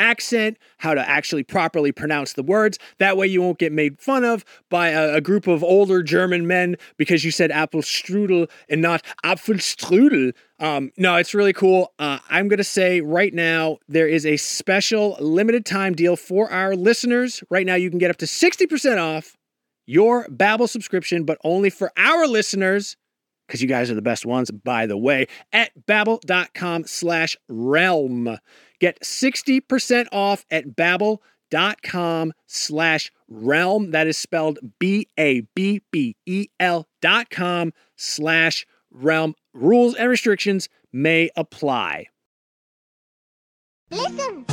accent, how to actually properly pronounce the words. That way, you won't get made fun of by a, a group of older German men because you said Apfelstrudel and not Apfelstrudel. Um, no, it's really cool. Uh, I'm going to say right now there is a special limited time deal for our listeners. Right now, you can get up to 60% off your Babbel subscription, but only for our listeners because you guys are the best ones, by the way, at babbel.com slash realm. Get 60% off at babbel.com slash realm. That is spelled B-A-B-B-E-L dot com slash realm. Rules and restrictions may apply. Listen.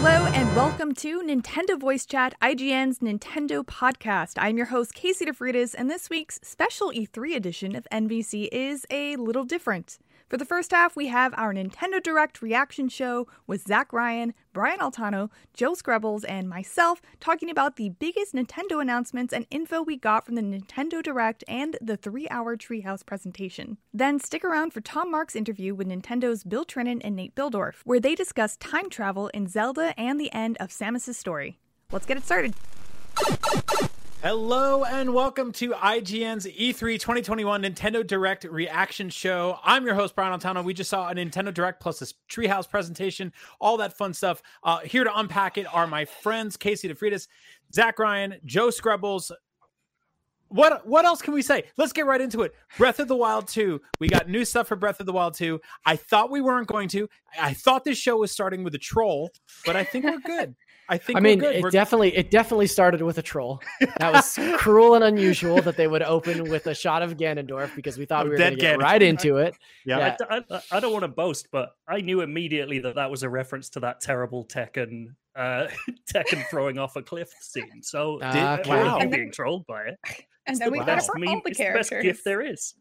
Hello and welcome to Nintendo Voice Chat, IGN's Nintendo podcast. I'm your host, Casey DeFreitas, and this week's special E3 edition of NVC is a little different. For the first half, we have our Nintendo Direct reaction show with Zach Ryan, Brian Altano, Joe Skrebels, and myself talking about the biggest Nintendo announcements and info we got from the Nintendo Direct and the three hour Treehouse presentation. Then stick around for Tom Marks' interview with Nintendo's Bill Trinen and Nate Bihldorff, where they discuss time travel in Zelda and the end of Samus's story. Let's get it started. Hello and welcome to IGN's E3 2021 Nintendo Direct reaction show. I'm your host Brian Altano. We just saw a Nintendo Direct plus this Treehouse presentation, all that fun stuff. Uh, here to unpack it are my friends Casey DeFreitas, Zach Ryan, Joe Skrebels. What what else can we say? Let's get right into it. Breath of the Wild 2. We got new stuff for Breath of the Wild 2. I thought we weren't going to. I thought this show was starting with a troll, but I think we're good. I think. I mean, it we're... definitely it definitely started with a troll. That was cruel and unusual that they would open with a shot of Ganondorf because we thought we were going to get right into it. Yeah, yeah. I, I, I, don't want to boast, but I knew immediately that that was a reference to that terrible Tekken uh, Tekken throwing off a cliff scene. So uh, wow. I'm being trolled by it. And then we got it for all the characters. The best gift there is.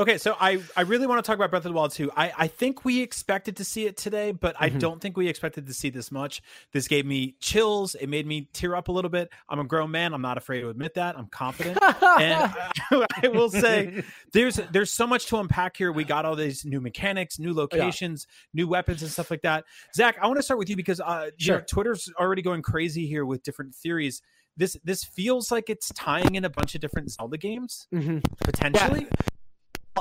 Okay, so I, I really want to talk about Breath of the Wild 2. I, I think we expected to see it today, but I Mhm. don't think we expected to see this much. This gave me chills. It made me tear up a little bit. I'm a grown man. I'm not afraid to admit that. I'm confident. and I, I will say there's there's so much to unpack here. We got all these new mechanics, new locations, new weapons, and stuff like that. Zach, I want to start with you because uh, you know, Twitter's already going crazy here with different theories. This this feels like it's tying in a bunch of different Zelda games Mhm. potentially.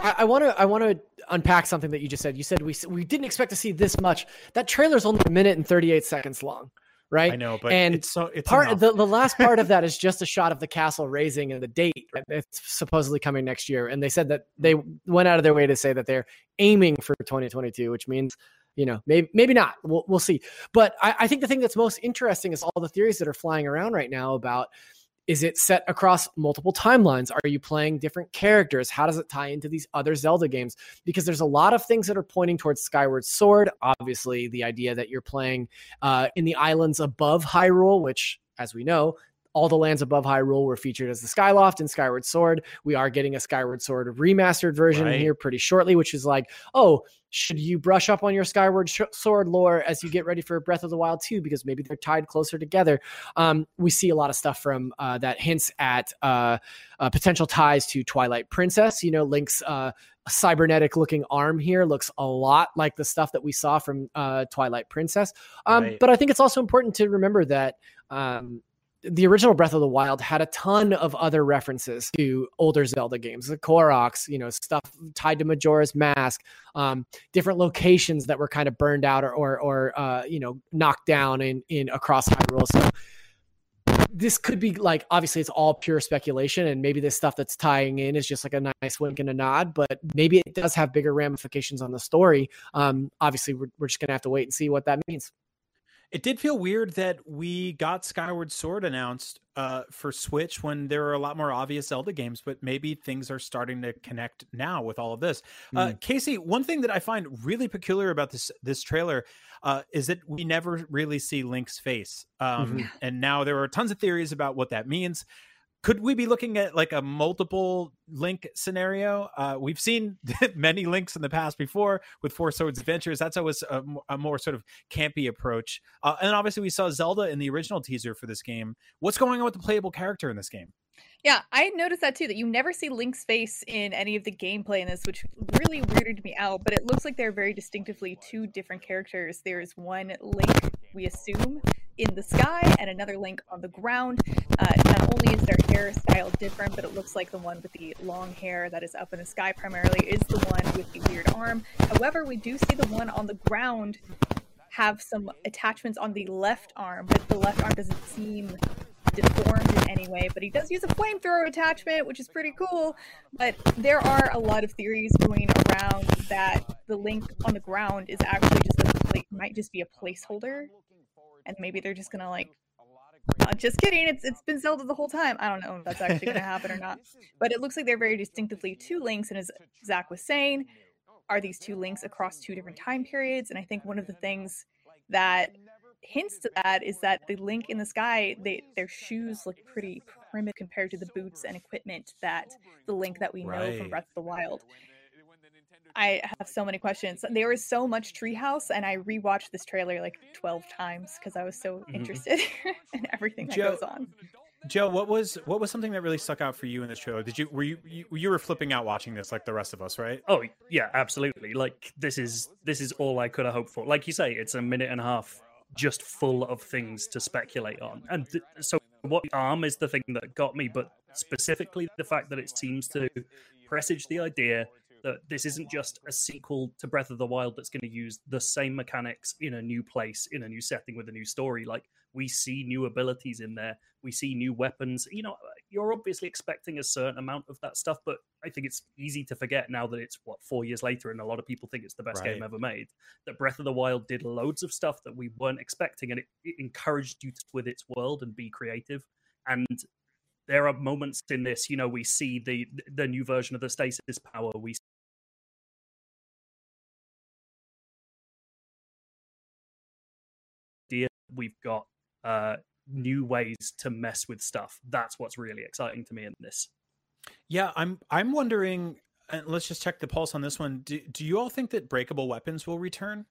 I want to I want to unpack something that you just said. You said we we didn't expect to see this much. That trailer's only a minute and 38 seconds long, right? I know, but And it's so it's part enough. the, the last part of that is just a shot of the castle raising and the date right? it's supposedly coming next year and they said that they went out of their way to say that they're aiming for 2022 which means you know maybe maybe not we'll, we'll see but I, I think the thing that's most interesting is all the theories that are flying around right now about is it set across multiple timelines? Are you playing different characters? How does it tie into these other zelda games? Because there's a lot of things that are pointing towards skyward sword. Obviously the idea that you're playing uh, in the islands above hyrule which as we know all the lands above Hyrule were featured as the Skyloft and Skyward Sword. We are getting a Skyward Sword remastered version Right. here pretty shortly, which is like, oh, should you brush up on your Skyward Sh- Sword lore as you get ready for Breath of the Wild 2? Because maybe they're tied closer together. Um, we see a lot of stuff from uh, that hints at uh, uh, potential ties to Twilight Princess. You know, Link's uh, cybernetic looking arm here looks a lot like the stuff that we saw from uh, Twilight Princess. Um, Right. But I think it's also important to remember that. Um, the original Breath of the Wild had a ton of other references to older Zelda games, the Koroks, you know, stuff tied to Majora's Mask, um, different locations that were kind of burned out or, or, or uh, you know, knocked down in in across Hyrule. So this could be like obviously it's all pure speculation, and maybe this stuff that's tying in is just like a nice wink and a nod, but maybe it does have bigger ramifications on the story. Um, obviously, we're, we're just gonna have to wait and see what that means. It did feel weird that we got Skyward Sword announced uh, for Switch when there were a lot more obvious Zelda games, but maybe things are starting to connect now with all of this. Uh, Casey, one thing that I find really peculiar about this this trailer uh, is that we never really see Link's face, um, and now there are tons of theories about what that means. Could we be looking at like a multiple link scenario? Uh, we've seen many links in the past before with Four Swords Adventures. That's always a more sort of campy approach. Uh, and obviously, we saw Zelda in the original teaser for this game. What's going on with the playable character in this game? Yeah, I noticed that too. That you never see Link's face in any of the gameplay in this, which really weirded me out. But it looks like they're very distinctively two different characters. There's one Link, we assume, in the sky, and another Link on the ground. Uh, not only is their hairstyle different, but it looks like the one with the long hair that is up in the sky primarily is the one with the weird arm. However, we do see the one on the ground have some attachments on the left arm, but the left arm doesn't seem deformed in any way, but he does use a flamethrower attachment, which is pretty cool. But there are a lot of theories going around that the link on the ground is actually just a pla- might just be a placeholder, and maybe they're just gonna like. Just kidding. It's it's been Zelda the whole time. I don't know if that's actually gonna happen or not, but it looks like they're very distinctively two links. And as Zach was saying, are these two links across two different time periods? And I think one of the things that hints to that is that the link in the sky they their shoes look pretty primitive compared to the boots and equipment that the link that we know from breath of the wild i have so many questions there is so much treehouse and i rewatched this trailer like 12 times because i was so Mhm. interested in everything that Joe- goes on Joe, what was what was something that really stuck out for you in this trailer? Did you were you you, you were flipping out watching this like the rest of us, right? Oh yeah, absolutely. Like this is this is all I could have hoped for. Like you say, it's a minute and a half just full of things to speculate on. And th- so what arm is the thing that got me, but specifically the fact that it seems to presage the idea that this isn't just a sequel to Breath of the Wild that's going to use the same mechanics in a new place, in a new setting with a new story. Like we see new abilities in there, we see new weapons. You know, you're obviously expecting a certain amount of that stuff, but I think it's easy to forget now that it's what four years later, and a lot of people think it's the best game ever made. That Breath of the Wild did loads of stuff that we weren't expecting, and it, it encouraged you to with its world and be creative. And there are moments in this, you know, we see the the new version of the stasis power. We see we've got uh new ways to mess with stuff. That's what's really exciting to me in this. Yeah, I'm I'm wondering and let's just check the pulse on this one. Do, do you all think that breakable weapons will return?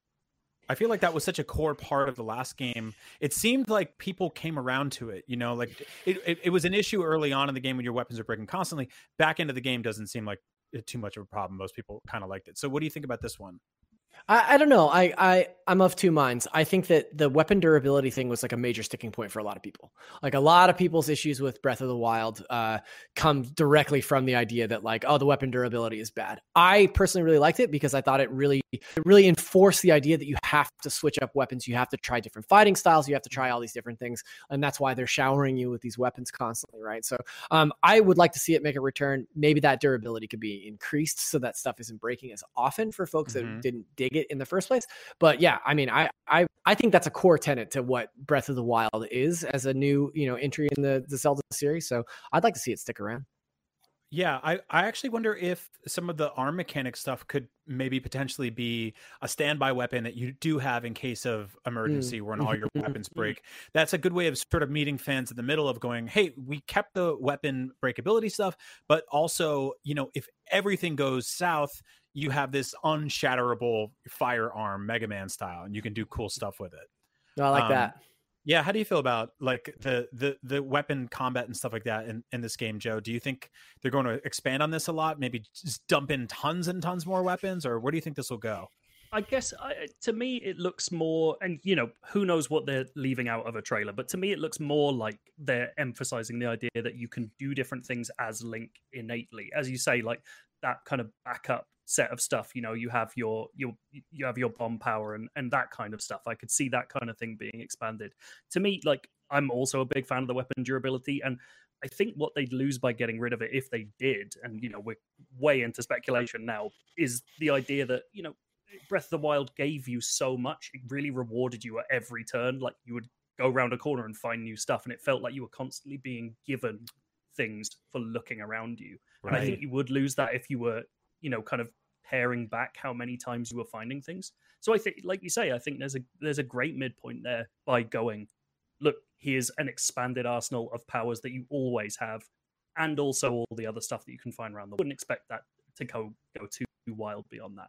I feel like that was such a core part of the last game. It seemed like people came around to it. You know, like it, it, it was an issue early on in the game when your weapons are breaking constantly. Back into the game doesn't seem like uh, too much of a problem. Most people kind of liked it. So, what do you think about this one? I, I don't know. I, I I'm of two minds. I think that the weapon durability thing was like a major sticking point for a lot of people. Like a lot of people's issues with Breath of the Wild uh, come directly from the idea that like, oh, the weapon durability is bad. I personally really liked it because I thought it really it really enforced the idea that you have to switch up weapons, you have to try different fighting styles, you have to try all these different things, and that's why they're showering you with these weapons constantly, right? So um, I would like to see it make a return. Maybe that durability could be increased so that stuff isn't breaking as often for folks mm-hmm. that didn't dig it in the first place. But yeah, I mean, I I I think that's a core tenet to what Breath of the Wild is as a new you know entry in the the Zelda series. So I'd like to see it stick around. Yeah, I, I actually wonder if some of the arm mechanic stuff could maybe potentially be a standby weapon that you do have in case of emergency mm. when all your weapons break. That's a good way of sort of meeting fans in the middle of going, hey, we kept the weapon breakability stuff, but also, you know, if everything goes south, you have this unshatterable firearm Mega Man style, and you can do cool stuff with it. I like um, that. Yeah, how do you feel about like the the the weapon combat and stuff like that in, in this game, Joe? Do you think they're going to expand on this a lot? Maybe just dump in tons and tons more weapons, or where do you think this will go? I guess to me it looks more, and you know, who knows what they're leaving out of a trailer, but to me it looks more like they're emphasizing the idea that you can do different things as Link innately, as you say, like that kind of backup set of stuff you know you have your your you have your bomb power and and that kind of stuff. I could see that kind of thing being expanded. To me like i'm also a big fan of the weapon durability and i think what they'd lose by getting rid of it if they did and you know we're way into speculation now is the idea that you know breath of the wild gave you so much it really rewarded you at every turn. Like you would go around a corner and find new stuff and it felt like you were constantly being given things for looking around you. Right. and i think you would lose that if you were you know, kind of pairing back how many times you were finding things. So I think, like you say, I think there's a there's a great midpoint there by going, look, here's an expanded arsenal of powers that you always have, and also all the other stuff that you can find around. The wouldn't expect that to go go too wild beyond that.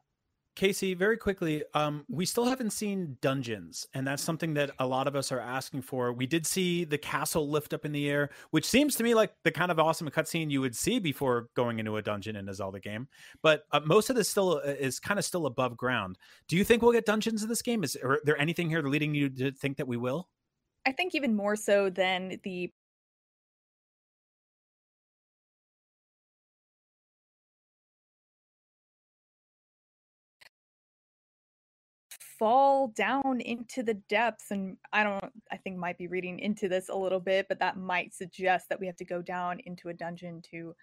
Casey, very quickly, um, we still haven't seen dungeons, and that's something that a lot of us are asking for. We did see the castle lift up in the air, which seems to me like the kind of awesome cutscene you would see before going into a dungeon in a Zelda game. But uh, most of this still uh, is kind of still above ground. Do you think we'll get dungeons in this game? Is there anything here leading you to think that we will? I think even more so than the fall down into the depths and i don't i think might be reading into this a little bit but that might suggest that we have to go down into a dungeon to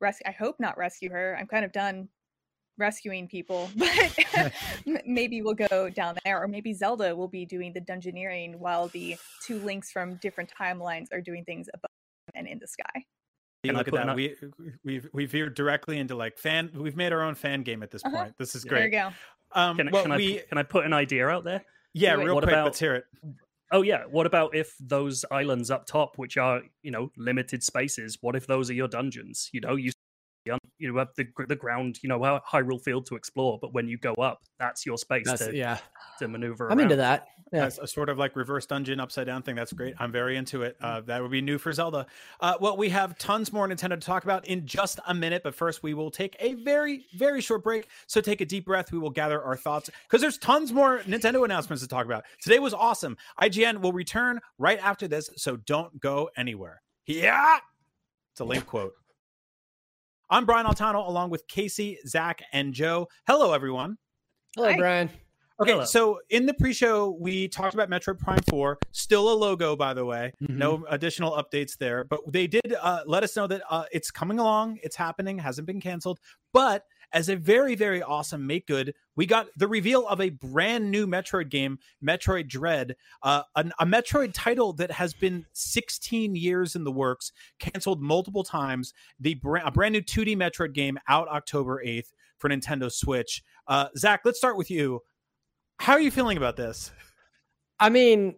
rescue i hope not rescue her i'm kind of done rescuing people but maybe we'll go down there or maybe zelda will be doing the dungeoneering while the two links from different timelines are doing things above and in the sky and look at that. We we've we veered directly into like fan. We've made our own fan game at this uh-huh. point. This is great. There you go. Um, can, well, can we, I, can I put an idea out there? Yeah, real what quick. About, let's hear it. Oh yeah. What about if those islands up top, which are you know limited spaces, what if those are your dungeons? You know, you you have the the ground, you know, Hyrule Field to explore, but when you go up, that's your space that's, to yeah to maneuver. I'm around. into that. Yeah. a sort of like reverse dungeon, upside down thing. That's great. I'm very into it. Uh, that would be new for Zelda. Uh, well, we have tons more Nintendo to talk about in just a minute, but first we will take a very very short break. So take a deep breath. We will gather our thoughts because there's tons more Nintendo announcements to talk about. Today was awesome. IGN will return right after this, so don't go anywhere. Yeah, it's a link quote. I'm Brian Altano along with Casey, Zach, and Joe. Hello, everyone. Hello, Hi. Brian. Okay, Hello. so in the pre-show we talked about Metroid Prime 4, still a logo by the way. Mm-hmm. No additional updates there, but they did uh, let us know that uh, it's coming along, it's happening, hasn't been canceled, but as a very, very awesome make good, we got the reveal of a brand new Metroid game, Metroid Dread, uh, an, a Metroid title that has been 16 years in the works, canceled multiple times. The brand, a brand new 2D Metroid game out October 8th for Nintendo Switch. Uh, Zach, let's start with you. How are you feeling about this? I mean,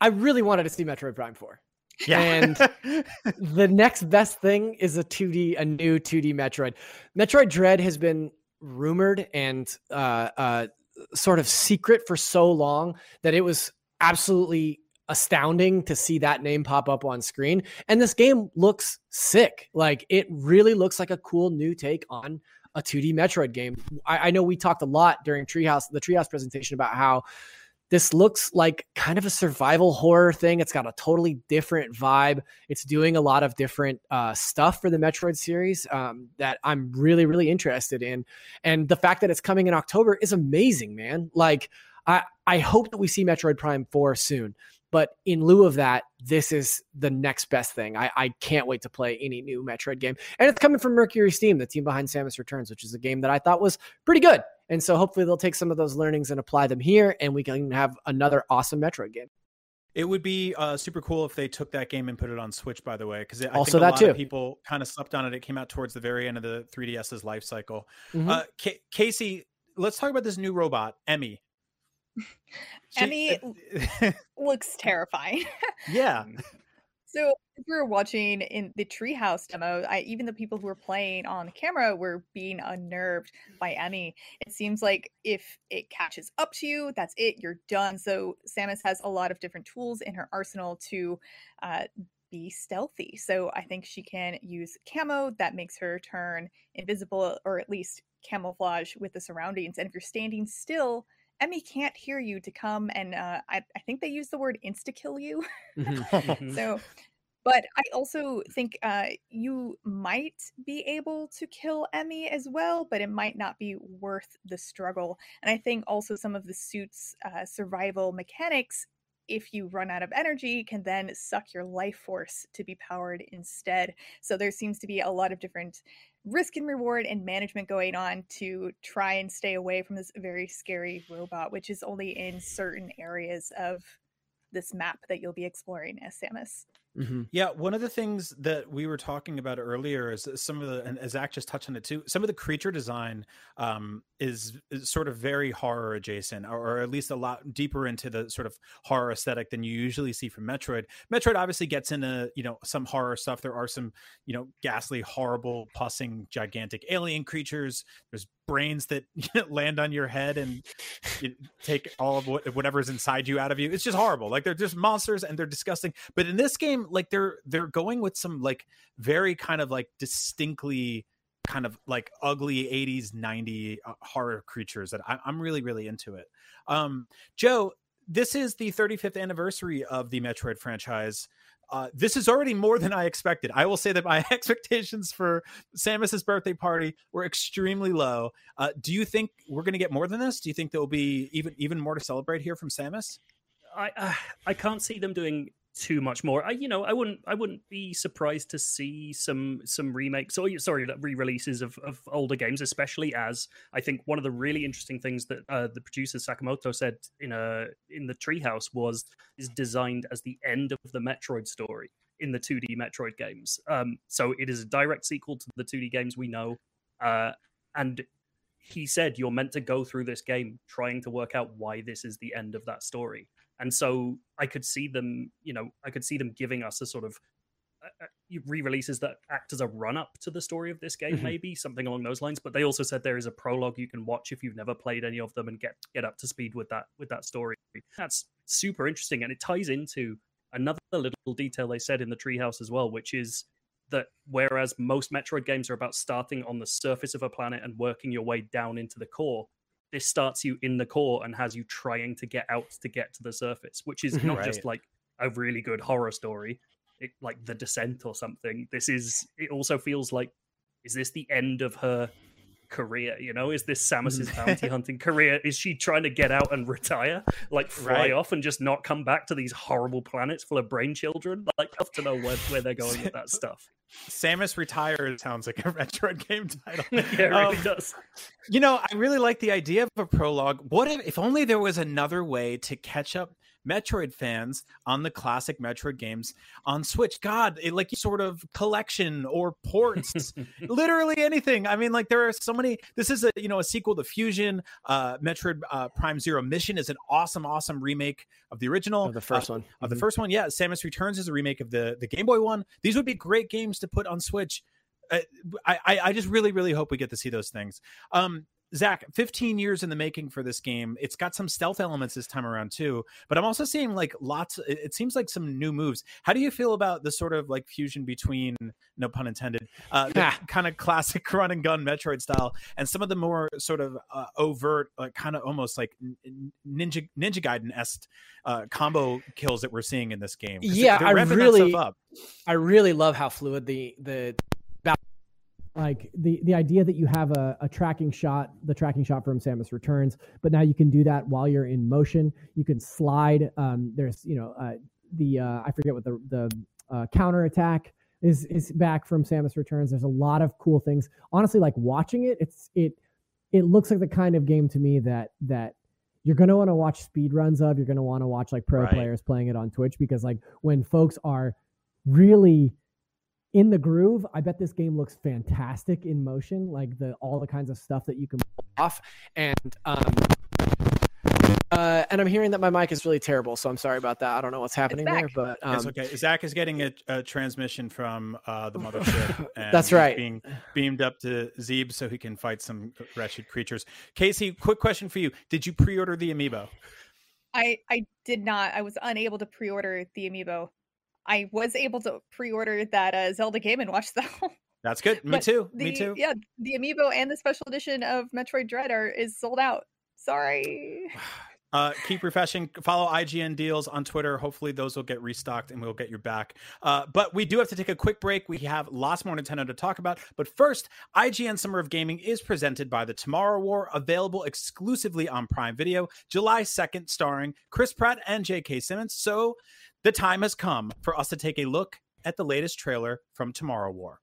I really wanted to see Metroid Prime 4. And the next best thing is a 2D, a new 2D Metroid. Metroid Dread has been rumored and uh, uh, sort of secret for so long that it was absolutely astounding to see that name pop up on screen. And this game looks sick. Like it really looks like a cool new take on a 2D Metroid game. I, I know we talked a lot during Treehouse, the Treehouse presentation about how this looks like kind of a survival horror thing. It's got a totally different vibe. It's doing a lot of different uh, stuff for the Metroid series um, that I'm really, really interested in. And the fact that it's coming in October is amazing, man. Like, I, I hope that we see Metroid Prime 4 soon. But in lieu of that, this is the next best thing. I, I can't wait to play any new Metroid game. And it's coming from Mercury Steam, the team behind Samus Returns, which is a game that I thought was pretty good. And so hopefully they'll take some of those learnings and apply them here, and we can have another awesome Metroid game. It would be uh, super cool if they took that game and put it on Switch. By the way, because Also think a that lot too. of people kind of slept on it. It came out towards the very end of the 3DS's life cycle. Mhm. Uh, Ca Casey, let's talk about this new robot, Emmy. Emmy- Looks terrifying. yeah, So as we were watching in the treehouse demo, I, even the people who were playing on camera were being unnerved by Emmy. It seems like if it catches up to you, that's it. You're done. So Samus has a lot of different tools in her arsenal to uh, be stealthy. So I think she can use camo that makes her turn invisible or at least camouflage with the surroundings. And if you're standing still, Emmy can't hear you to come and uh, I, I think they use the word insta kill you. Mhm. Mhm. So, but I also think uh, you might be able to kill Emmy as well, but it might not be worth the struggle. And I think also some of the suit's uh, survival mechanics, if you run out of energy, can then suck your life force to be powered instead. So there seems to be a lot of different risk and reward and management going on to try and stay away from this very scary robot, which is only in certain areas of this map that you'll be exploring as Samus. Mhm. Yeah, one of the things that we were talking about earlier is some of the, and Zach just touched on it too. Some of the creature design um, is, is sort of very horror adjacent, or, or at least a lot deeper into the sort of horror aesthetic than you usually see from Metroid. Metroid obviously gets into you know some horror stuff. There are some you know ghastly, horrible, pussing, gigantic alien creatures. There's brains that land on your head and you take all of what, whatever's inside you out of you. It's just horrible. Like they're just monsters and they're disgusting. But in this game, like they're they're going with some like very kind of like distinctly kind of like ugly 80s 90 uh, horror creatures that I, i'm really really into it um joe this is the 35th anniversary of the metroid franchise uh, this is already more than I expected. I will say that my expectations for Samus's birthday party were extremely low. Uh, do you think we're going to get more than this? Do you think there will be even even more to celebrate here from Samus? I uh, I can't see them doing too much more. I you know I wouldn't I wouldn't be surprised to see some some remakes or sorry re-releases of, of older games, especially as I think one of the really interesting things that uh, the producer Sakamoto said in a in the Treehouse was is designed as the end of the Metroid story in the 2D Metroid games. Um, so it is a direct sequel to the 2D games we know, uh, and he said you're meant to go through this game trying to work out why this is the end of that story and so i could see them you know i could see them giving us a sort of uh, uh, re-releases that act as a run-up to the story of this game Mhm. maybe something along those lines but they also said there is a prologue you can watch if you've never played any of them and get get up to speed with that with that story that's super interesting and it ties into another little detail they said in the treehouse as well which is that whereas most metroid games are about starting on the surface of a planet and working your way down into the core this starts you in the core and has you trying to get out to get to the surface, which is mm-hmm. not Right. just like a really good horror story, it, like The Descent or something. This is. It also feels like, is this the end of her career? You know, is this Samus's bounty hunting career? Is she trying to get out and retire, like fly Right. off and just not come back to these horrible planets full of brain children? Like, have to know where, where they're going with that stuff. Samus Retired sounds like a retro game title. yeah, it really Um, does. You know, I really like the idea of a prologue. What if, if only there was another way to catch up Metroid fans on the classic Metroid games on Switch. God, it, like sort of collection or ports, literally anything. I mean, like there are so many. This is a you know a sequel to Fusion. Uh, Metroid uh, Prime Zero Mission is an awesome, awesome remake of the original. Of the first uh, one. Of the Mhm. first one, yeah. Samus Returns is a remake of the the Game Boy one. These would be great games to put on Switch. Uh, I, I I just really really hope we get to see those things. Um, Zach, 15 years in the making for this game. It's got some stealth elements this time around too, but I'm also seeing like lots. It, seems like some new moves. How do you feel about the sort of like fusion between, no pun intended, uh, Ha. kind of classic run and gun Metroid style, and some of the more sort of uh, overt, like kind of almost like Ninja Ninja Gaiden esque uh, combo kills that we're seeing in this game? Yeah, I really-. I really love how fluid the the like the the idea that you have a, a tracking shot the tracking shot from samus returns but now you can do that while you're in motion. You can slide um there's you know uh the uh i forget what the the uh, counter attack is is back from samus returns. There's a lot of cool things. Honestly like watching it it's it it looks like the kind of game to me that that you're going to want to watch speed runs of you're going to want to watch like pro Right. players playing it on twitch because like when folks are really in the groove i bet this game looks fantastic in motion like the all the kinds of stuff that you can pull off and um uh and I'm hearing that my mic is really terrible, so I'm sorry about that. I don't know what's happening there, but um, it's okay. Zach is getting a, a transmission from uh, the mothership. And That's right. Being beamed up to Zebes so he can fight some wretched creatures. Casey, quick question for you: Did you pre-order the amiibo? I I did not. I was unable to pre-order the amiibo. I was able to pre-order that uh, Zelda game and watch though. That's good. Me But too. the, Me too. Yeah, the amiibo and the special edition of Metroid Dread are is sold out. Sorry. Uh, keep refreshing. Follow IGN deals on Twitter. Hopefully, those will get restocked and we'll get your back. Uh, but we do have to take a quick break. We have lots more Nintendo to talk about. But first, IGN Summer of Gaming is presented by the Tomorrow War, available exclusively on Prime Video, July 2nd, starring Chris Pratt and J.K. Simmons. So the time has come for us to take a look at the latest trailer from Tomorrow War.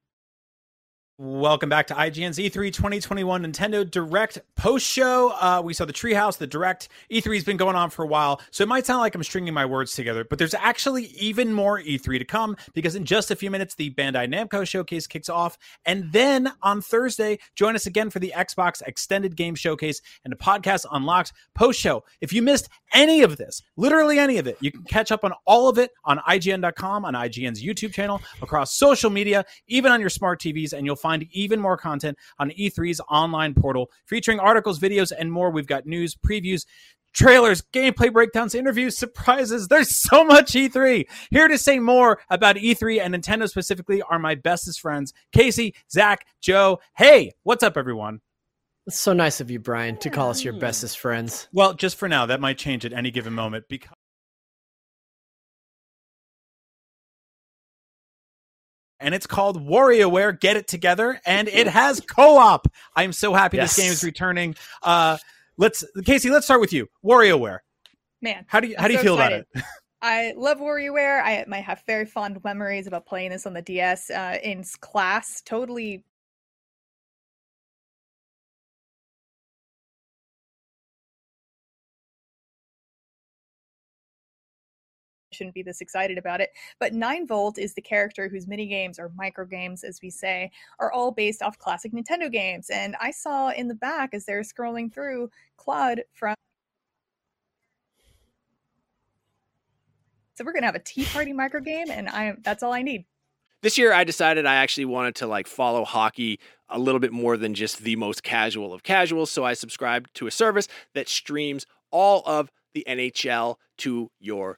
Welcome back to IGN's E3 2021 Nintendo Direct post show. Uh, we saw the Treehouse, the Direct. E3 has been going on for a while, so it might sound like I'm stringing my words together, but there's actually even more E3 to come because in just a few minutes, the Bandai Namco showcase kicks off. And then on Thursday, join us again for the Xbox Extended Game Showcase and the Podcast Unlocked post show. If you missed any of this, literally any of it, you can catch up on all of it on IGN.com, on IGN's YouTube channel, across social media, even on your smart TVs, and you'll find even more content on E3's online portal featuring articles, videos, and more. We've got news, previews, trailers, gameplay breakdowns, interviews, surprises. There's so much E3. Here to say more about E3 and Nintendo specifically are my bestest friends, Casey, Zach, Joe. Hey, what's up, everyone? it's so nice of you, Brian, to call us your bestest friends. Well, just for now, that might change at any given moment because. And it's called WarioWare Get It Together, and it has co-op. I'm so happy this game is returning. Uh, let's Casey, let's start with you. WarioWare. Man, How do you how I'm do you so feel excited. about it? I love WarioWare. I might have very fond memories about playing this on the DS uh, in class. Totally shouldn't be this excited about it. But 9 Volt is the character whose mini games or micro games, as we say, are all based off classic Nintendo games. And I saw in the back as they're scrolling through Claude from. So we're gonna have a Tea Party micro game, and I am that's all I need. This year, I decided I actually wanted to like follow hockey a little bit more than just the most casual of casuals. So I subscribed to a service that streams all of the NHL to your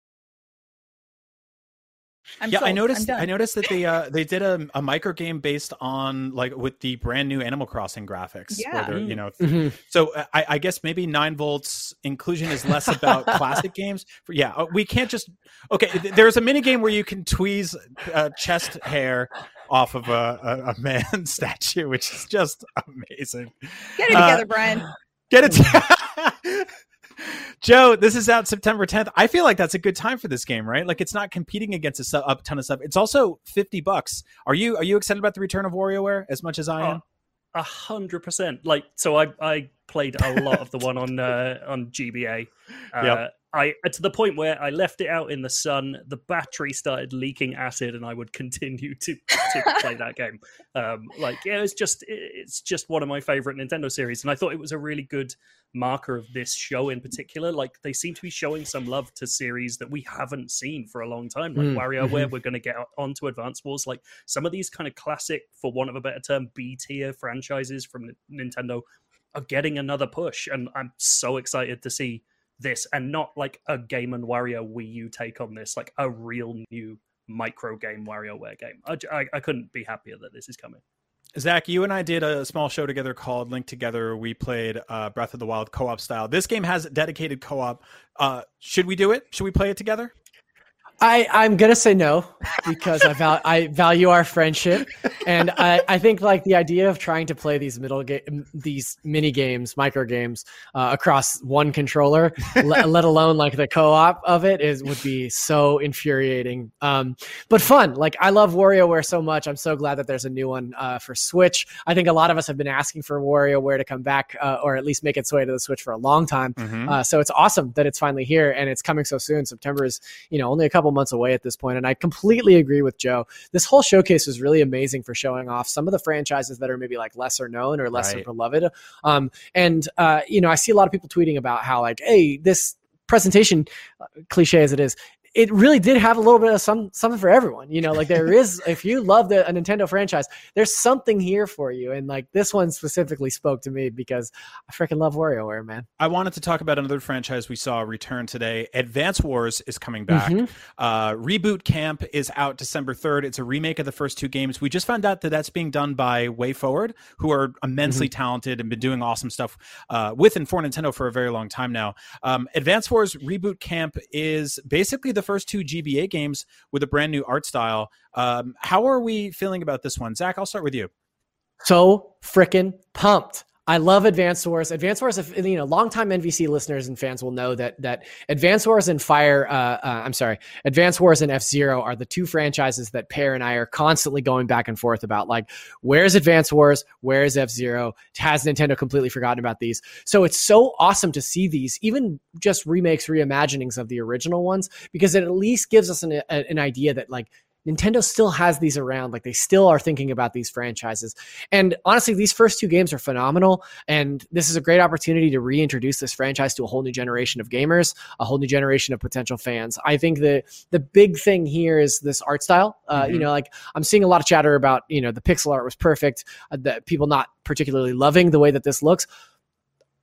I'm yeah, I sold. noticed. I'm I noticed that they uh they did a, a micro game based on like with the brand new Animal Crossing graphics. Yeah. they're, you know. Mhm. So uh, I, I guess maybe nine volts inclusion is less about classic games. For, yeah, uh, we can't just okay. th- There's a mini game where you can tweeze uh, chest hair off of a, a, a man statue, which is just amazing. Get it Uh, together, Brian. Get it. Joe, this is out September 10th. I feel like that's a good time for this game, right? Like it's not competing against a, a ton of stuff. It's also 50 bucks. Are you are you excited about the return of WarioWare as much as I am? A hundred percent. Like, so I I played a lot of the one on uh, on GBA. Uh, Yep. I to the point where I left it out in the sun. The battery started leaking acid, and I would continue to to play that game. Um, like, yeah, it's just it's just one of my favorite Nintendo series, and I thought it was a really good marker of this show in particular. Like, they seem to be showing some love to series that we haven't seen for a long time, like Mm, WarioWare. mhm. We're going to get onto Advance Wars, like some of these kind of classic, for want of a better term, B tier franchises from Nintendo are getting another push, and I'm so excited to see this, and not like a Game and Wario Wii U take on this, like a real new micro game WarioWare game. I I couldn't be happier that this is coming. Zach, you and I did a small show together called Link Together. We played uh, Breath of the Wild co-op style. This game has dedicated co-op. Uh, should we do it? Should we play it together? I, I'm gonna say no because I val- I value our friendship, and I, I think like the idea of trying to play these middle game these mini games, micro games uh, across one controller, le- let alone like the co-op of it is would be so infuriating. Um, but fun. Like I love WarioWare so much. I'm so glad that there's a new one uh, for Switch. I think a lot of us have been asking for WarioWare to come back uh, or at least make its way to the Switch for a long time. Uh, so it's awesome that it's finally here and it's coming so soon. September is, you know, only a couple months away at this point. And I completely agree with Joe. This whole showcase was really amazing for showing off some of the franchises that are maybe like lesser known or lesser Right. beloved. Um, and uh, you know, I see a lot of people tweeting about how like, hey, this presentation, uh, cliche as it is, it really did have a little bit of some something for everyone. You know, like there is if you love the a Nintendo franchise, there's something here for you. And like this one specifically spoke to me because I freaking love WarioWare, man. I wanted to talk about another franchise we saw return today. Advance Wars is coming back. Mhm. Uh, Reboot Camp is out December 3rd. It's a remake of the first two games. We just found out that that's being done by Way Forward, who are immensely talented and been doing awesome stuff uh, with and for Nintendo for a very long time now. Um, Advance Wars Reboot Camp is basically the first two GBA games with a brand new art style. Um, how are we feeling about this one? Zach, I'll start with you. so freaking pumped. I love Advanced Wars. Advanced Wars, if you know, longtime NVC listeners and fans will know that that Advanced Wars and Fire, uh, uh, I'm sorry, Advanced Wars and F Zero are the two franchises that Peer and I are constantly going back and forth about. Like, where's Advanced Wars? Where's F Zero? Has Nintendo completely forgotten about these? So it's so awesome to see these, even just remakes, reimaginings of the original ones, because it at least gives us an, a, an idea that like Nintendo still has these around. Like they still are thinking about these franchises. And honestly, these first two games are phenomenal. And this is a great opportunity to reintroduce this franchise to a whole new generation of gamers, a whole new generation of potential fans. I think the the big thing here is this art style. Uh, You Mhm. know, like I'm seeing a lot of chatter about you know the pixel art was perfect, uh, that people not particularly loving the way that this looks.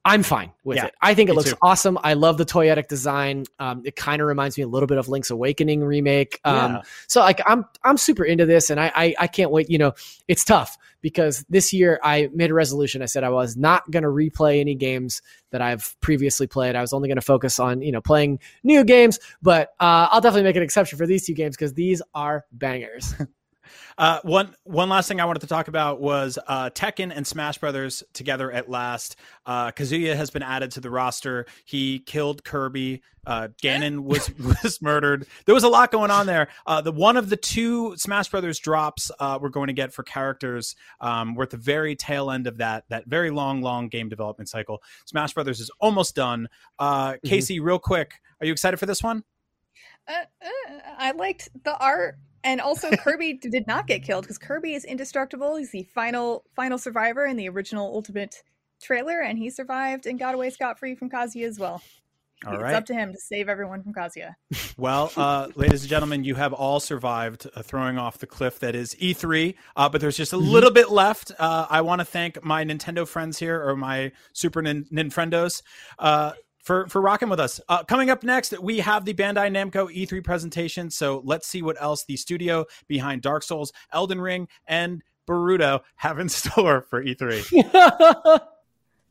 I'm fine with Yeah, it. I think it looks too. awesome. I love the toyetic design. Um, it kind of reminds me a little bit of Link's Awakening remake. Um, Yeah. So like I'm I'm super into this, and I, I I can't wait. You know, it's tough because this year I made a resolution. I said I was not going to replay any games that I've previously played. I was only going to focus on you know playing new games, but uh, I'll definitely make an exception for these two games because these are bangers. Uh, one one last thing I wanted to talk about was uh, Tekken and Smash Brothers together at last. Uh, Kazuya has been added to the roster. He killed Kirby. Uh, Ganon was was murdered. There was a lot going on there. Uh, the one of the two Smash Brothers drops uh, we're going to get for characters. Um, we're at the very tail end of that that very long long game development cycle. Smash Brothers is almost done. Uh, Casey, real quick, are you excited for this one? Uh, uh, I liked the art, and also Kirby did not get killed because Kirby is indestructible. He's the final final survivor in the original Ultimate trailer, and he survived and got away scot free from Kazuya as well. All it's right. up to him to save everyone from Kazuya. Well, uh, ladies and gentlemen, you have all survived uh, throwing off the cliff that is E3, uh, but there's just a little bit left. Uh, I want to thank my Nintendo friends here, or my Super Nin- Ninfriendos, uh, for for rocking with us. Uh, coming up next, we have the Bandai Namco E3 presentation. So let's see what else the studio behind Dark Souls, Elden Ring, and Boruto have in store for E E3.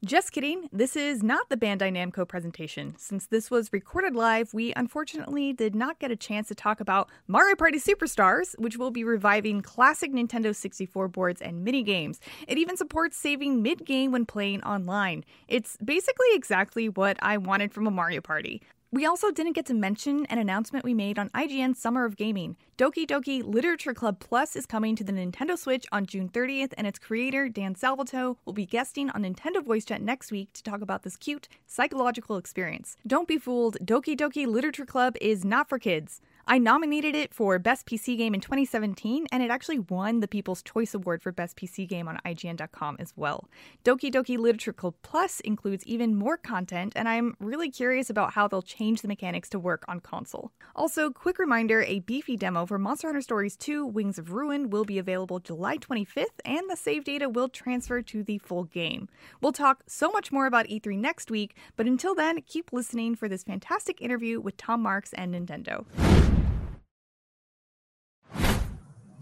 Just kidding. This is not the Bandai Namco presentation. Since this was recorded live, we unfortunately did not get a chance to talk about Mario Party Superstars, which will be reviving classic Nintendo 64 boards and mini games. It even supports saving mid game when playing online. It's basically exactly what I wanted from a Mario Party. We also didn't get to mention an announcement we made on IGN's Summer of Gaming. Doki Doki Literature Club Plus is coming to the Nintendo Switch on June 30th, and its creator, Dan Salvato, will be guesting on Nintendo Voice Chat next week to talk about this cute, psychological experience. Don't be fooled, Doki Doki Literature Club is not for kids. I nominated it for Best PC Game in 2017, and it actually won the People's Choice Award for Best PC Game on IGN.com as well. Doki Doki Literature Club Plus includes even more content, and I'm really curious about how they'll change the mechanics to work on console. Also, quick reminder a beefy demo for Monster Hunter Stories 2 Wings of Ruin will be available July 25th, and the save data will transfer to the full game. We'll talk so much more about E3 next week, but until then, keep listening for this fantastic interview with Tom Marks and Nintendo.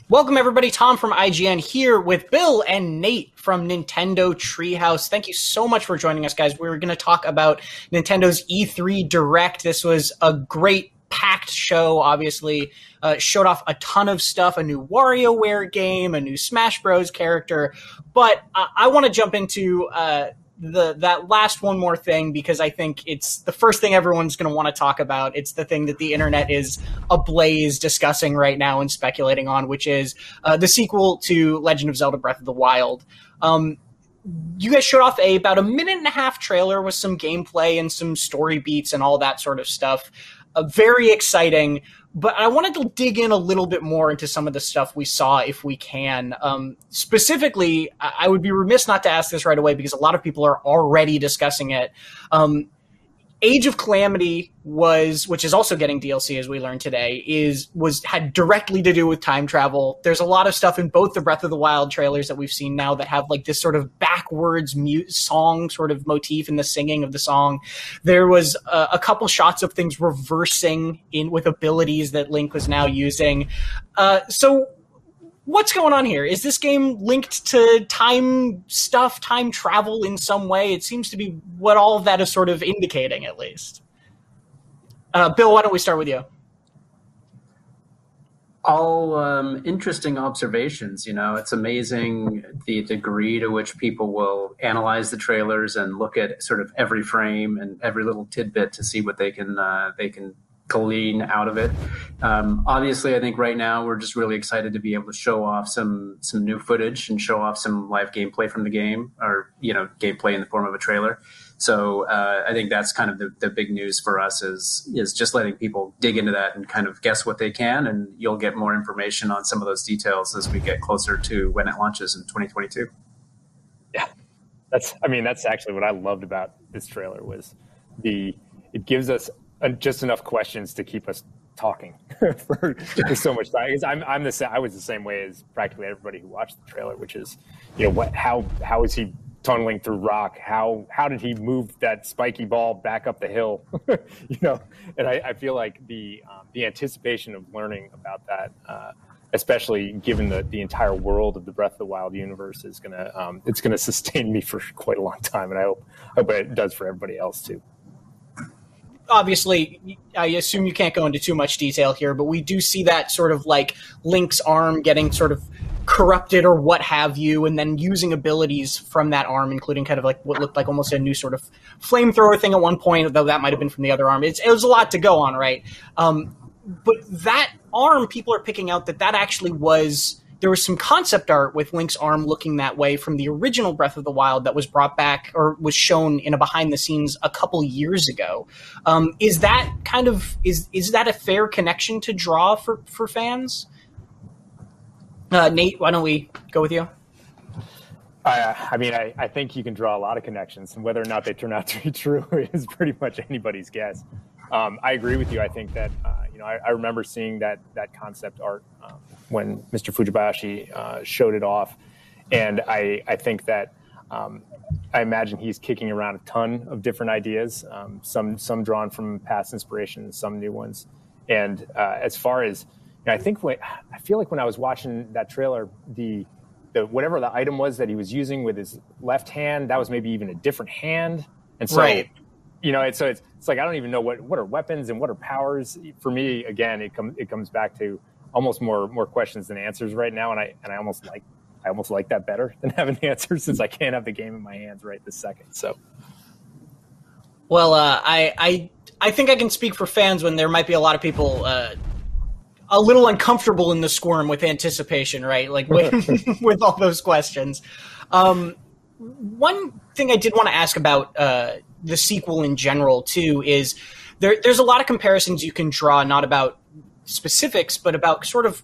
Welcome, everybody. Tom from IGN here with Bill and Nate from Nintendo Treehouse. Thank you so much for joining us, guys. We're going to talk about Nintendo's E3 Direct. This was a great packed show, obviously. Uh, showed off a ton of stuff a new WarioWare game, a new Smash Bros. character. But uh, I want to jump into. Uh, the that last one more thing because I think it's the first thing everyone's going to want to talk about. It's the thing that the internet is ablaze discussing right now and speculating on, which is uh, the sequel to Legend of Zelda: Breath of the Wild. Um, you guys showed off a about a minute and a half trailer with some gameplay and some story beats and all that sort of stuff. Uh, very exciting, but I wanted to dig in a little bit more into some of the stuff we saw if we can. Um, specifically, I would be remiss not to ask this right away because a lot of people are already discussing it. Um, Age of Calamity was, which is also getting DLC as we learned today, is was had directly to do with time travel. There's a lot of stuff in both the Breath of the Wild trailers that we've seen now that have like this sort of backwards mute song sort of motif in the singing of the song. There was a, a couple shots of things reversing in with abilities that Link was now using. Uh, so what's going on here? Is this game linked to time stuff, time travel in some way? It seems to be what all of that is sort of indicating, at least. Uh, Bill, why don't we start with you? All um, interesting observations. You know, it's amazing the degree to which people will analyze the trailers and look at sort of every frame and every little tidbit to see what they can uh, they can glean out of it. Um, obviously, I think right now we're just really excited to be able to show off some some new footage and show off some live gameplay from the game, or you know, gameplay in the form of a trailer. So uh, I think that's kind of the, the big news for us is is just letting people dig into that and kind of guess what they can, and you'll get more information on some of those details as we get closer to when it launches in 2022. Yeah, that's. I mean, that's actually what I loved about this trailer was the it gives us just enough questions to keep us talking for, for, so much time. I'm, I'm the same. I was the same way as practically everybody who watched the trailer, which is, you know, what, how, how is he tunneling through rock? How, how did he move that spiky ball back up the hill? you know, and I, I feel like the, um, the anticipation of learning about that, uh, especially given the, the entire world of the Breath of the Wild universe is gonna, um, it's gonna sustain me for quite a long time, and I hope, hope it does for everybody else too obviously, I assume you can't go into too much detail here, but we do see that sort of like Link's arm getting sort of corrupted or what have you, and then using abilities from that arm, including kind of like what looked like almost a new sort of flamethrower thing at one point, though that might have been from the other arm. It's, it was a lot to go on, right? Um, but that arm, people are picking out that that actually was there was some concept art with Link's arm looking that way from the original Breath of the Wild that was brought back or was shown in a behind the scenes a couple years ago. Um, is that kind of is is that a fair connection to draw for for fans? Uh, Nate, why don't we go with you? Uh, I mean, I, I think you can draw a lot of connections, and whether or not they turn out to be true is pretty much anybody's guess. Um, I agree with you. I think that uh, you know I, I, remember seeing that that concept art um, when Mr. Fujibayashi uh, showed it off, and I I think that um, I imagine he's kicking around a ton of different ideas, um, some some drawn from past inspirations, some new ones. And uh, as far as you know, I think when, I feel like when I was watching that trailer, the the whatever the item was that he was using with his left hand, that was maybe even a different hand, and so. Right you know, it's, so it's, it's like I don't even know what what are weapons and what are powers. For me, again, it comes it comes back to almost more more questions than answers right now, and I and I almost like I almost like that better than having the answers since I can't have the game in my hands right this second. So, well, uh, I I I think I can speak for fans when there might be a lot of people. Uh, a little uncomfortable in the squirm with anticipation, right? Like with, with all those questions. Um, one thing I did want to ask about uh, the sequel in general too is there, there's a lot of comparisons you can draw, not about specifics, but about sort of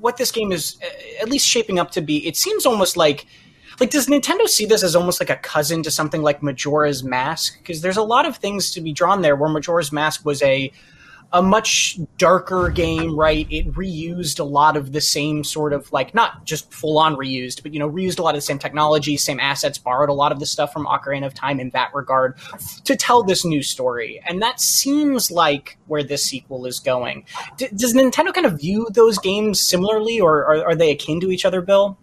what this game is uh, at least shaping up to be. It seems almost like like does Nintendo see this as almost like a cousin to something like Majora's Mask? Because there's a lot of things to be drawn there. Where Majora's Mask was a a much darker game, right? It reused a lot of the same sort of like not just full on reused, but you know, reused a lot of the same technology, same assets, borrowed a lot of the stuff from Ocarina of Time in that regard to tell this new story. And that seems like where this sequel is going. D- does Nintendo kind of view those games similarly, or are, are they akin to each other, Bill?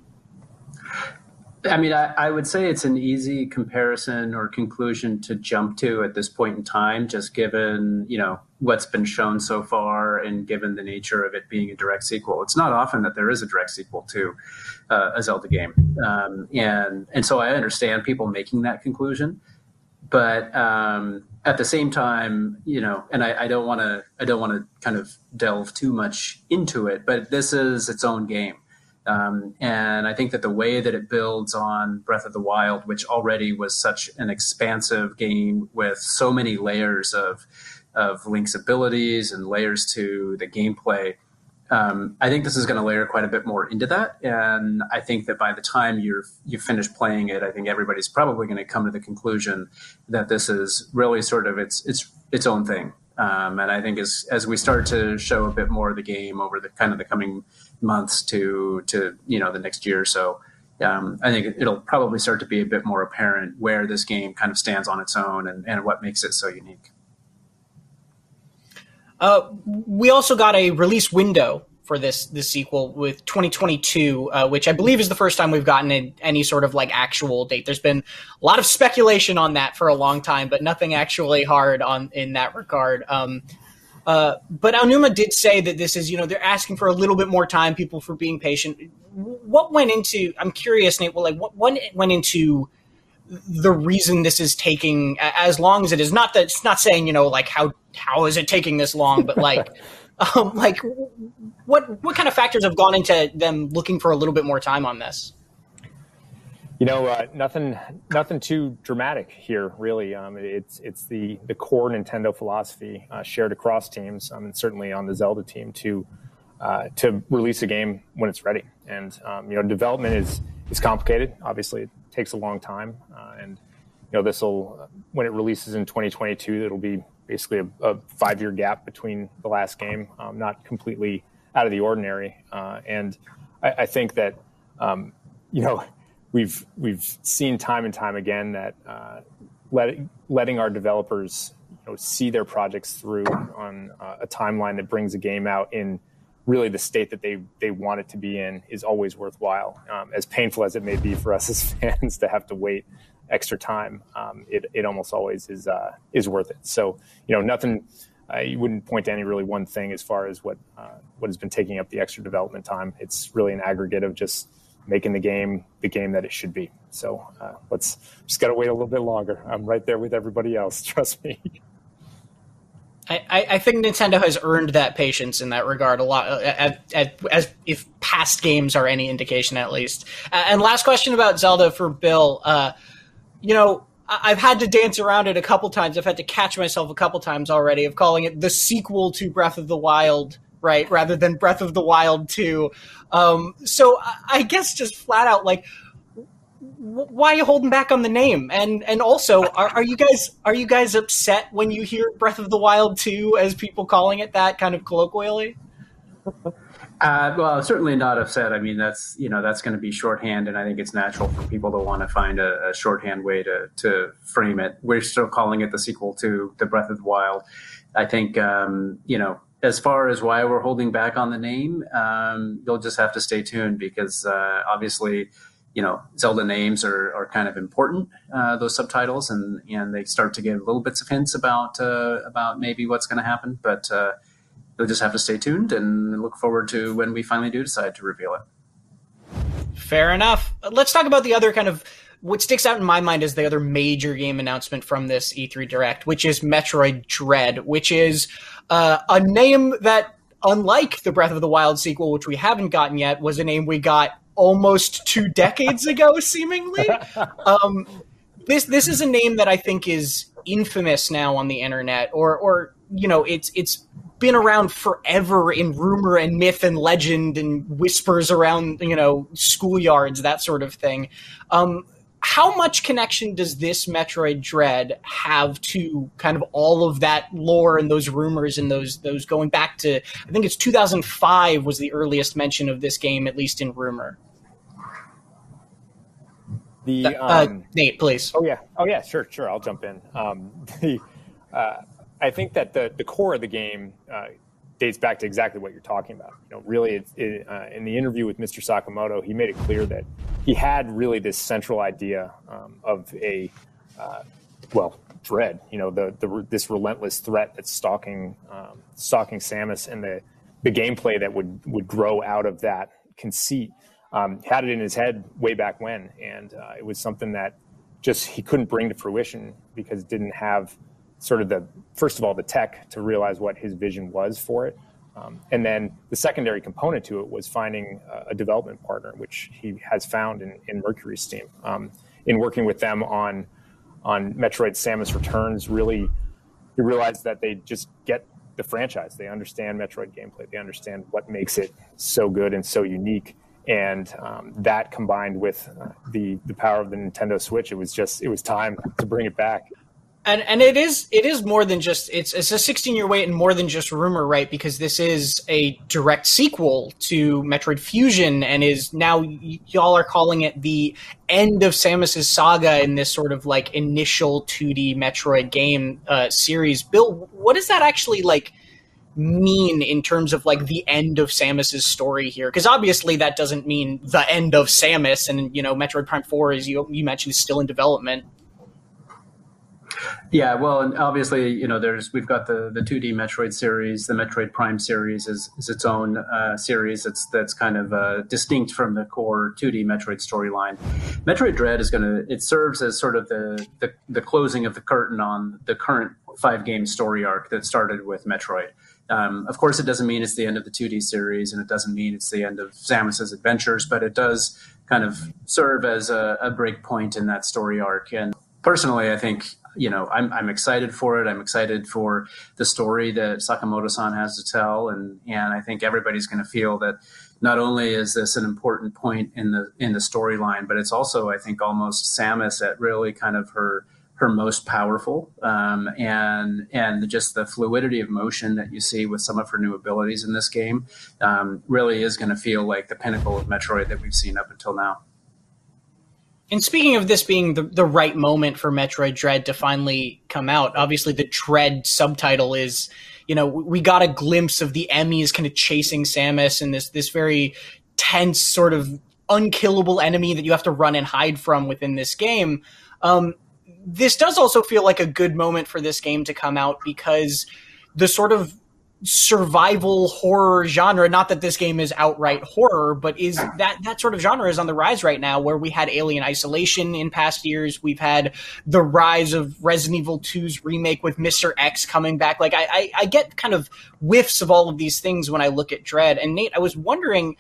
I mean, I, I, would say it's an easy comparison or conclusion to jump to at this point in time, just given you know what's been shown so far and given the nature of it being a direct sequel. It's not often that there is a direct sequel to uh, a Zelda game, um, and and so I understand people making that conclusion, but um, at the same time, you know, and I, don't want to I don't want to kind of delve too much into it, but this is its own game um, and I think that the way that it builds on Breath of the Wild, which already was such an expansive game with so many layers of of Link's abilities and layers to the gameplay, um, I think this is going to layer quite a bit more into that, and I think that by the time you're you finish playing it, I think everybody's probably going to come to the conclusion that this is really sort of its its its own thing. Um, and I think as as we start to show a bit more of the game over the kind of the coming months to to you know the next year or so, um, I think it'll probably start to be a bit more apparent where this game kind of stands on its own and, and what makes it so unique. Uh, we also got a release window for this this sequel with 2022, uh, which I believe is the first time we've gotten any sort of like actual date. There's been a lot of speculation on that for a long time, but nothing actually hard on in that regard. Um, uh, but Aonuma did say that this is, you know, they're asking for a little bit more time, people for being patient. What went into? I'm curious, Nate. Well, like what, what went into the reason this is taking as long as it is? Not that it's not saying, you know, like how how is it taking this long, but like. um, like what what kind of factors have gone into them looking for a little bit more time on this? You know, uh, nothing, nothing too dramatic here, really. Um, it's it's the the core Nintendo philosophy uh, shared across teams, um, and certainly on the Zelda team to uh, to release a game when it's ready. And um, you know, development is is complicated. Obviously, it takes a long time, uh, and you know, this will when it releases in 2022, it'll be basically a, a five year gap between the last game. Um, not completely out of the ordinary, uh, and I, I, think that um, you know we've we've seen time and time again that uh, let, letting our developers you know, see their projects through on uh, a timeline that brings a game out in really the state that they they want it to be in is always worthwhile. Um, as painful as it may be for us as fans to have to wait extra time, um, it it almost always is uh, is worth it. So you know nothing. Uh, you wouldn't point to any really one thing as far as what uh, what has been taking up the extra development time. It's really an aggregate of just making the game the game that it should be. So uh, let's just got to wait a little bit longer. I'm right there with everybody else. Trust me. I, I think Nintendo has earned that patience in that regard a lot, uh, as, as if past games are any indication, at least. And last question about Zelda for Bill. Uh, you know, I've had to dance around it a couple times. I've had to catch myself a couple times already of calling it the sequel to Breath of the Wild right? Rather than Breath of the Wild 2. Um, so I guess just flat out, like, why are you holding back on the name? And and also, are, are you guys are you guys upset when you hear Breath of the Wild 2 as people calling it that kind of colloquially? Uh, well, certainly not upset. I mean, that's you know that's going to be shorthand, and I think it's natural for people to want to find a, a, shorthand way to to frame it. We're still calling it the sequel to the Breath of the Wild. I think um, you know as far as why we're holding back on the name, um, you'll just have to stay tuned because uh, obviously, you know, Zelda names are, are kind of important, uh, those subtitles, and, and they start to give little bits of hints about uh, about maybe what's going to happen. But uh, you'll just have to stay tuned and look forward to when we finally do decide to reveal it. Fair enough. Let's talk about the other kind of what sticks out in my mind is the other major game announcement from this E3 Direct, which is Metroid Dread, which is uh, a name that, unlike the Breath of the Wild sequel, which we haven't gotten yet, was a name we got almost two decades ago, seemingly. Um, this this is a name that I think is infamous now on the internet, or or you know, it's it's been around forever in rumor and myth and legend and whispers around you know schoolyards, that sort of thing. Um, how much connection does this Metroid Dread have to kind of all of that lore and those rumors and those those going back to I think it's 2005 was the earliest mention of this game at least in rumor. The uh, uh um, Nate, please. Oh yeah, oh yeah, sure, sure. I'll jump in. Um, the uh, I think that the the core of the game uh, dates back to exactly what you're talking about. You know, really, it, uh, in the interview with Mr. Sakamoto, he made it clear that he had really this central idea um, of a uh, well dread. You know, the, the this relentless threat that's stalking um, stalking Samus, and the the gameplay that would would grow out of that conceit. Um, had it in his head way back when, and uh, it was something that just he couldn't bring to fruition because it didn't have sort of the first of all the tech to realize what his vision was for it, um, and then the secondary component to it was finding a development partner, which he has found in, in Mercury's team. Um, in working with them on on Metroid Samus Returns, really he realized that they just get the franchise. They understand Metroid gameplay. They understand what makes it so good and so unique. And um, that combined with uh, the the power of the Nintendo Switch, it was just it was time to bring it back. And and it is it is more than just it's it's a 16 year wait and more than just rumor, right? Because this is a direct sequel to Metroid Fusion and is now y- y'all are calling it the end of Samus's saga in this sort of like initial 2D Metroid game uh, series. Bill, what does that actually like? mean in terms of like the end of Samus's story here? Because obviously that doesn't mean the end of Samus, and you know Metroid Prime Four, as you you mentioned, is still in development. Yeah, well, and obviously, you know, there's we've got the the 2D Metroid series, the Metroid Prime series is, is its own uh, series. That's that's kind of uh, distinct from the core 2D Metroid storyline. Metroid Dread is going to it serves as sort of the, the the closing of the curtain on the current five game story arc that started with Metroid. Um, of course, it doesn't mean it's the end of the 2D series, and it doesn't mean it's the end of Samus's adventures, but it does kind of serve as a, a break point in that story arc. And personally, I think you know I'm I'm excited for it. I'm excited for the story that Sakamoto-san has to tell, and and I think everybody's going to feel that not only is this an important point in the in the storyline, but it's also I think almost Samus at really kind of her her most powerful, um, and and just the fluidity of motion that you see with some of her new abilities in this game um, really is going to feel like the pinnacle of Metroid that we've seen up until now. And speaking of this being the, the right moment for Metroid Dread to finally come out, obviously the Dread subtitle is, you know, we got a glimpse of the Emmys kind of chasing Samus and this this very tense sort of unkillable enemy that you have to run and hide from within this game. Um, this does also feel like a good moment for this game to come out because the sort of survival horror genre. Not that this game is outright horror but is that that sort of genre is on the rise right now where we had alien isolation in past years. We've had the rise of resident evil 2's remake with mr x coming back. Like I, I, I get kind of whiffs of all of these things when i look at dread. And nate i was wondering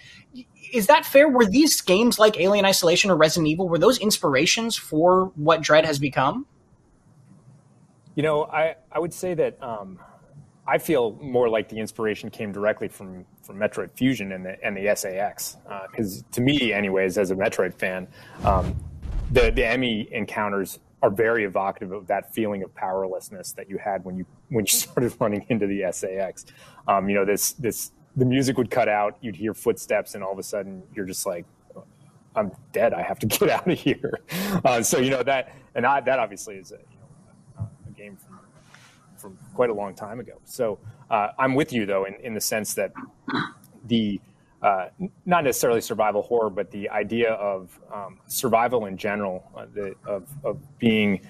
is that fair? Were these games like alien isolation or resident evil were those inspirations for what dread has become? You know i i would say that um I feel more like the inspiration came directly from from Metroid Fusion and the and the SAX because uh, to me, anyways, as a Metroid fan, um, the the Emmy encounters are very evocative of that feeling of powerlessness that you had when you when you started running into the SAX. Um, you know, this this the music would cut out, you'd hear footsteps, and all of a sudden you're just like, I'm dead. I have to get out of here. Uh, so you know that, and I, that obviously is a, you know, a game from from quite a long time ago. So uh, I'm with you though in, in the sense that the uh, not necessarily survival horror, but the idea of um, survival in general, uh, the, of, of being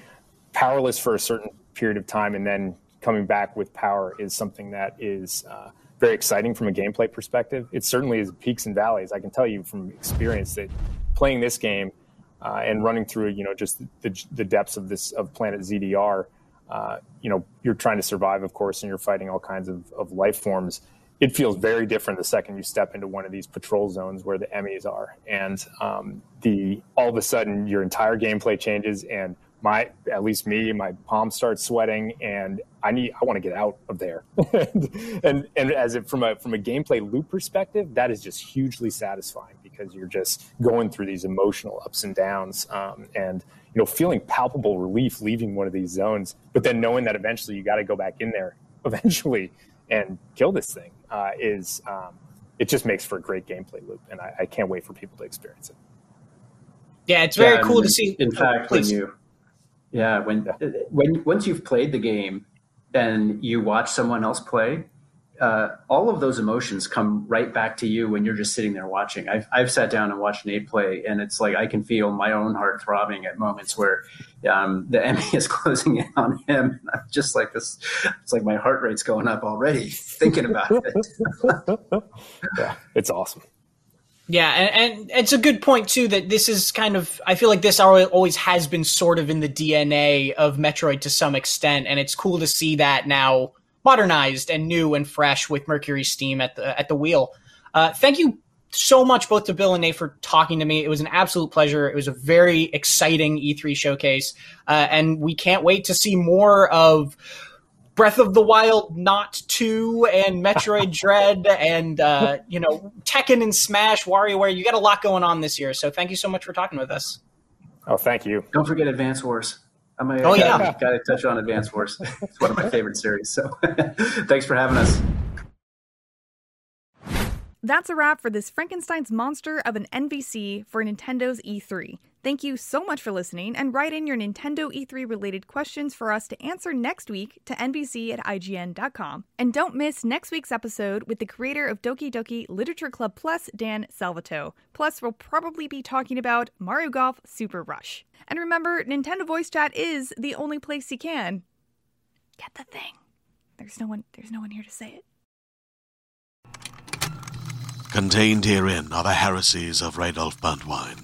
powerless for a certain period of time and then coming back with power is something that is uh, very exciting from a gameplay perspective. It certainly is peaks and valleys. I can tell you from experience that playing this game uh, and running through, you know, just the, the depths of this of Planet ZDR uh, you know, you're trying to survive, of course, and you're fighting all kinds of, of life forms. It feels very different the second you step into one of these patrol zones where the Emmys are, and um, the all of a sudden your entire gameplay changes, and my at least me, my palms start sweating, and I need I want to get out of there. and, and and as if from a from a gameplay loop perspective, that is just hugely satisfying because you're just going through these emotional ups and downs, um, and you know, feeling palpable relief leaving one of these zones, but then knowing that eventually you got to go back in there eventually and kill this thing uh, is um, it just makes for a great gameplay loop, and I, I, can't wait for people to experience it. Yeah, it's very yeah, cool to see. In fact, when you, yeah, when yeah. when once you've played the game and you watch someone else play, uh, all of those emotions come right back to you when you're just sitting there watching. I've, I've sat down and watched Nate play, and it's like I can feel my own heart throbbing at moments where um, the Emmy is closing in on him. And I'm just like this. It's like my heart rate's going up already thinking about it. yeah, it's awesome. Yeah, and, and, it's a good point too that this is kind of I feel like this always has been sort of in the DNA of Metroid to some extent, and it's cool to see that now modernized and new and fresh with Mercury Steam at the at the wheel. Uh, thank you so much both to Bill and Nate for talking to me. It was an absolute pleasure. It was a very exciting E3 showcase, uh, and we can't wait to see more of Breath of the Wild Not 2 and Metroid Dread and, uh, you know, Tekken and Smash, WarioWare. You got a lot going on this year. So thank you so much for talking with us. Oh, thank you. Don't forget Advance Wars. I'm a, Oh, yeah. Got to touch on Advance Wars. It's one of my favorite series. So thanks for having us. That's a wrap for this Frankenstein's monster of an NVC for Nintendo's E3. Thank you so much for listening, and write in your Nintendo E3 related questions for us to answer next week to nvc at ign.com. And don't miss next week's episode with the creator of Doki Doki Literature Club Plus, Dan Salvato. Plus, we'll probably be talking about Mario Golf Super Rush. And remember, Nintendo Voice Chat is the only place you can get the thing. There's no one there's no one here to say it. Contained herein are the heresies of Radolf Burntwine,